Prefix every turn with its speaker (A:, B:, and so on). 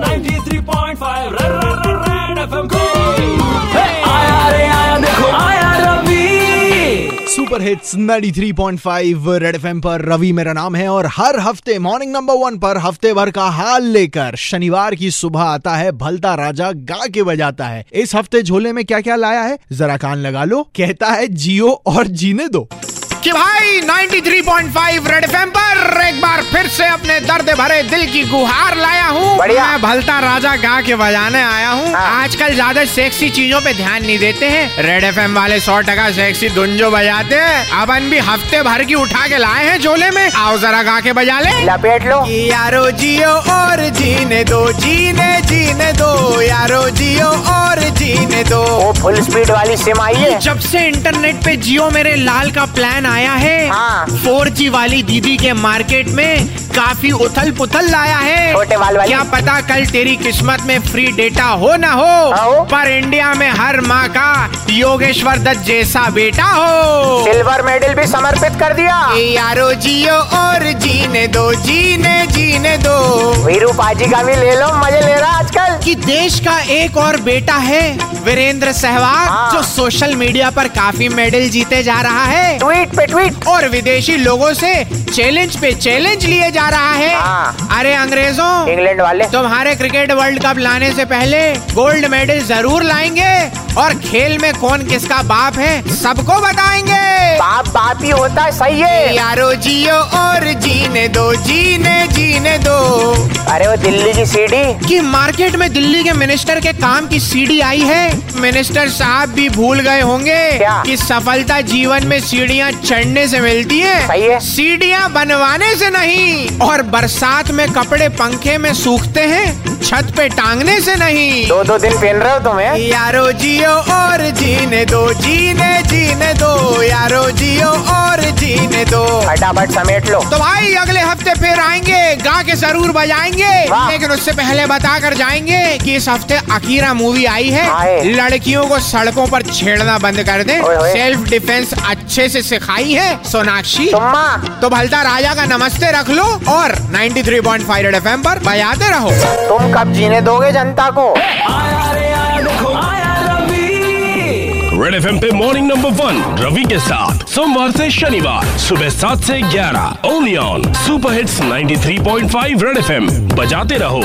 A: 93.5 red FM आया रे आया देखो आया Ravi
B: super hits 93.5 red FM पर रवि मेरा नाम है और हर हफ़्ते मॉर्निंग नंबर वन पर हफ़्ते भर का हाल लेकर शनिवार की सुबह आता है भलता राजा गा के बजाता है। इस हफ़्ते झोले में क्या क्या लाया है? जरा कान लगा लो। कहता है जियो और जीने दो।
C: कि भाई 93.5 रेड एफएम पर एक बार फिर से अपने दर्द भरे दिल की गुहार लाया हूँ। मैं भलता राजा गा के बजाने आया हूँ।
D: हाँ।
C: आजकल ज़्यादा सेक्सी चीज़ों पे ध्यान नहीं देते हैं। रेड एफएम वाले सौ टका सेक्सी धुन जो बजाते हैं। अपन भी हफ़्ते भर की उठा के लाए हैं झोले में। आओ जरा गा के बजा ले।
D: लपेट लो।
C: यारो जियो और जीने दो जीने जीने दो। यारो जियो और जीने दो।
D: वो फुल स्पीड वाली सिम आई है।
C: जब से इंटरनेट पे जियो मेरे लाल का प्लान आया है।
D: हाँ।
C: जी वाली दीदी के मार्केट में काफ़ी उथल पुथल लाया है।
D: छोटे वाल वाली।
C: क्या पता कल तेरी किस्मत में फ्री डेटा हो ना हो
D: हाँ
C: पर इंडिया में हर माँ का योगेश्वर दत्त जैसा बेटा हो।
D: सिल्वर मेडल भी समर्पित कर दिया।
C: यारो जियो और जीने दो जीने जीने दो।
D: वीरू पाजी का भी ले लो मज़े ले रहा आजकल।
C: कि देश का एक और बेटा है वीरेंद्र सहवाग
D: हाँ।
C: जो सोशल मीडिया पर काफ़ी मेडल जीते जा रहा है।
D: ट्वीट पे ट्वीट।
C: और विदेशी लोगों से चैलेंज पे चैलेंज लिए जा रहा है।
D: हाँ।
C: अरे अंग्रेज़ों
D: इंग्लैंड वाले।
C: तुम्हारे क्रिकेट वर्ल्ड कप लाने से पहले गोल्ड मेडल ज़रूर लाएँगे। और खेल में कौन किसका बाप है सबको बताएँगे।
D: होता है? सही है।
C: यारो जियो और जीने दो जीने जीने दो।
D: अरे वो दिल्ली की सीढ़ी
C: कि मार्केट में दिल्ली के मिनिस्टर के काम की सीढ़ी आई है? मिनिस्टर साहब भी भूल गए होंगे
D: क्या?
C: कि सफलता जीवन में सीढ़ियाँ चढ़ने से मिलती है।
D: सही है।
C: सीढ़ियाँ बनवाने से नहीं। और बरसात में कपड़े पंखे में सूखते हैं। छत पे टांगने से नहीं।
D: दो दो दिन पहन रहे हो तुम्हें?
C: यारो जियो और जीने दो जीने जीने दो। यारो जियो और जीने दो।
D: फटाफट समेट लो।
C: तो भाई अगले हफ़्ते फिर आएँगे गा के ज़रूर बजाएँगे। लेकिन उससे पहले बता कर जाएँगे कि इस हफ़्ते अकीरा मूवी आई है। लड़कियों को सड़कों पर छेड़ना बंद कर दे। सेल्फ डिफेंस अच्छे से सिखाई है सोनाक्षी। तो भलता राजा का नमस्ते रख लो और 93.5 रेड एफएम पर बजाते रहो।
D: तुम कब जीने दोगे जनता को?
E: रेड एफएम पे मॉर्निंग नंबर वन रवि के साथ। सोमवार से शनिवार, सुबह सात से ग्यारह only on super hits 93.5 red FM बजाते रहो।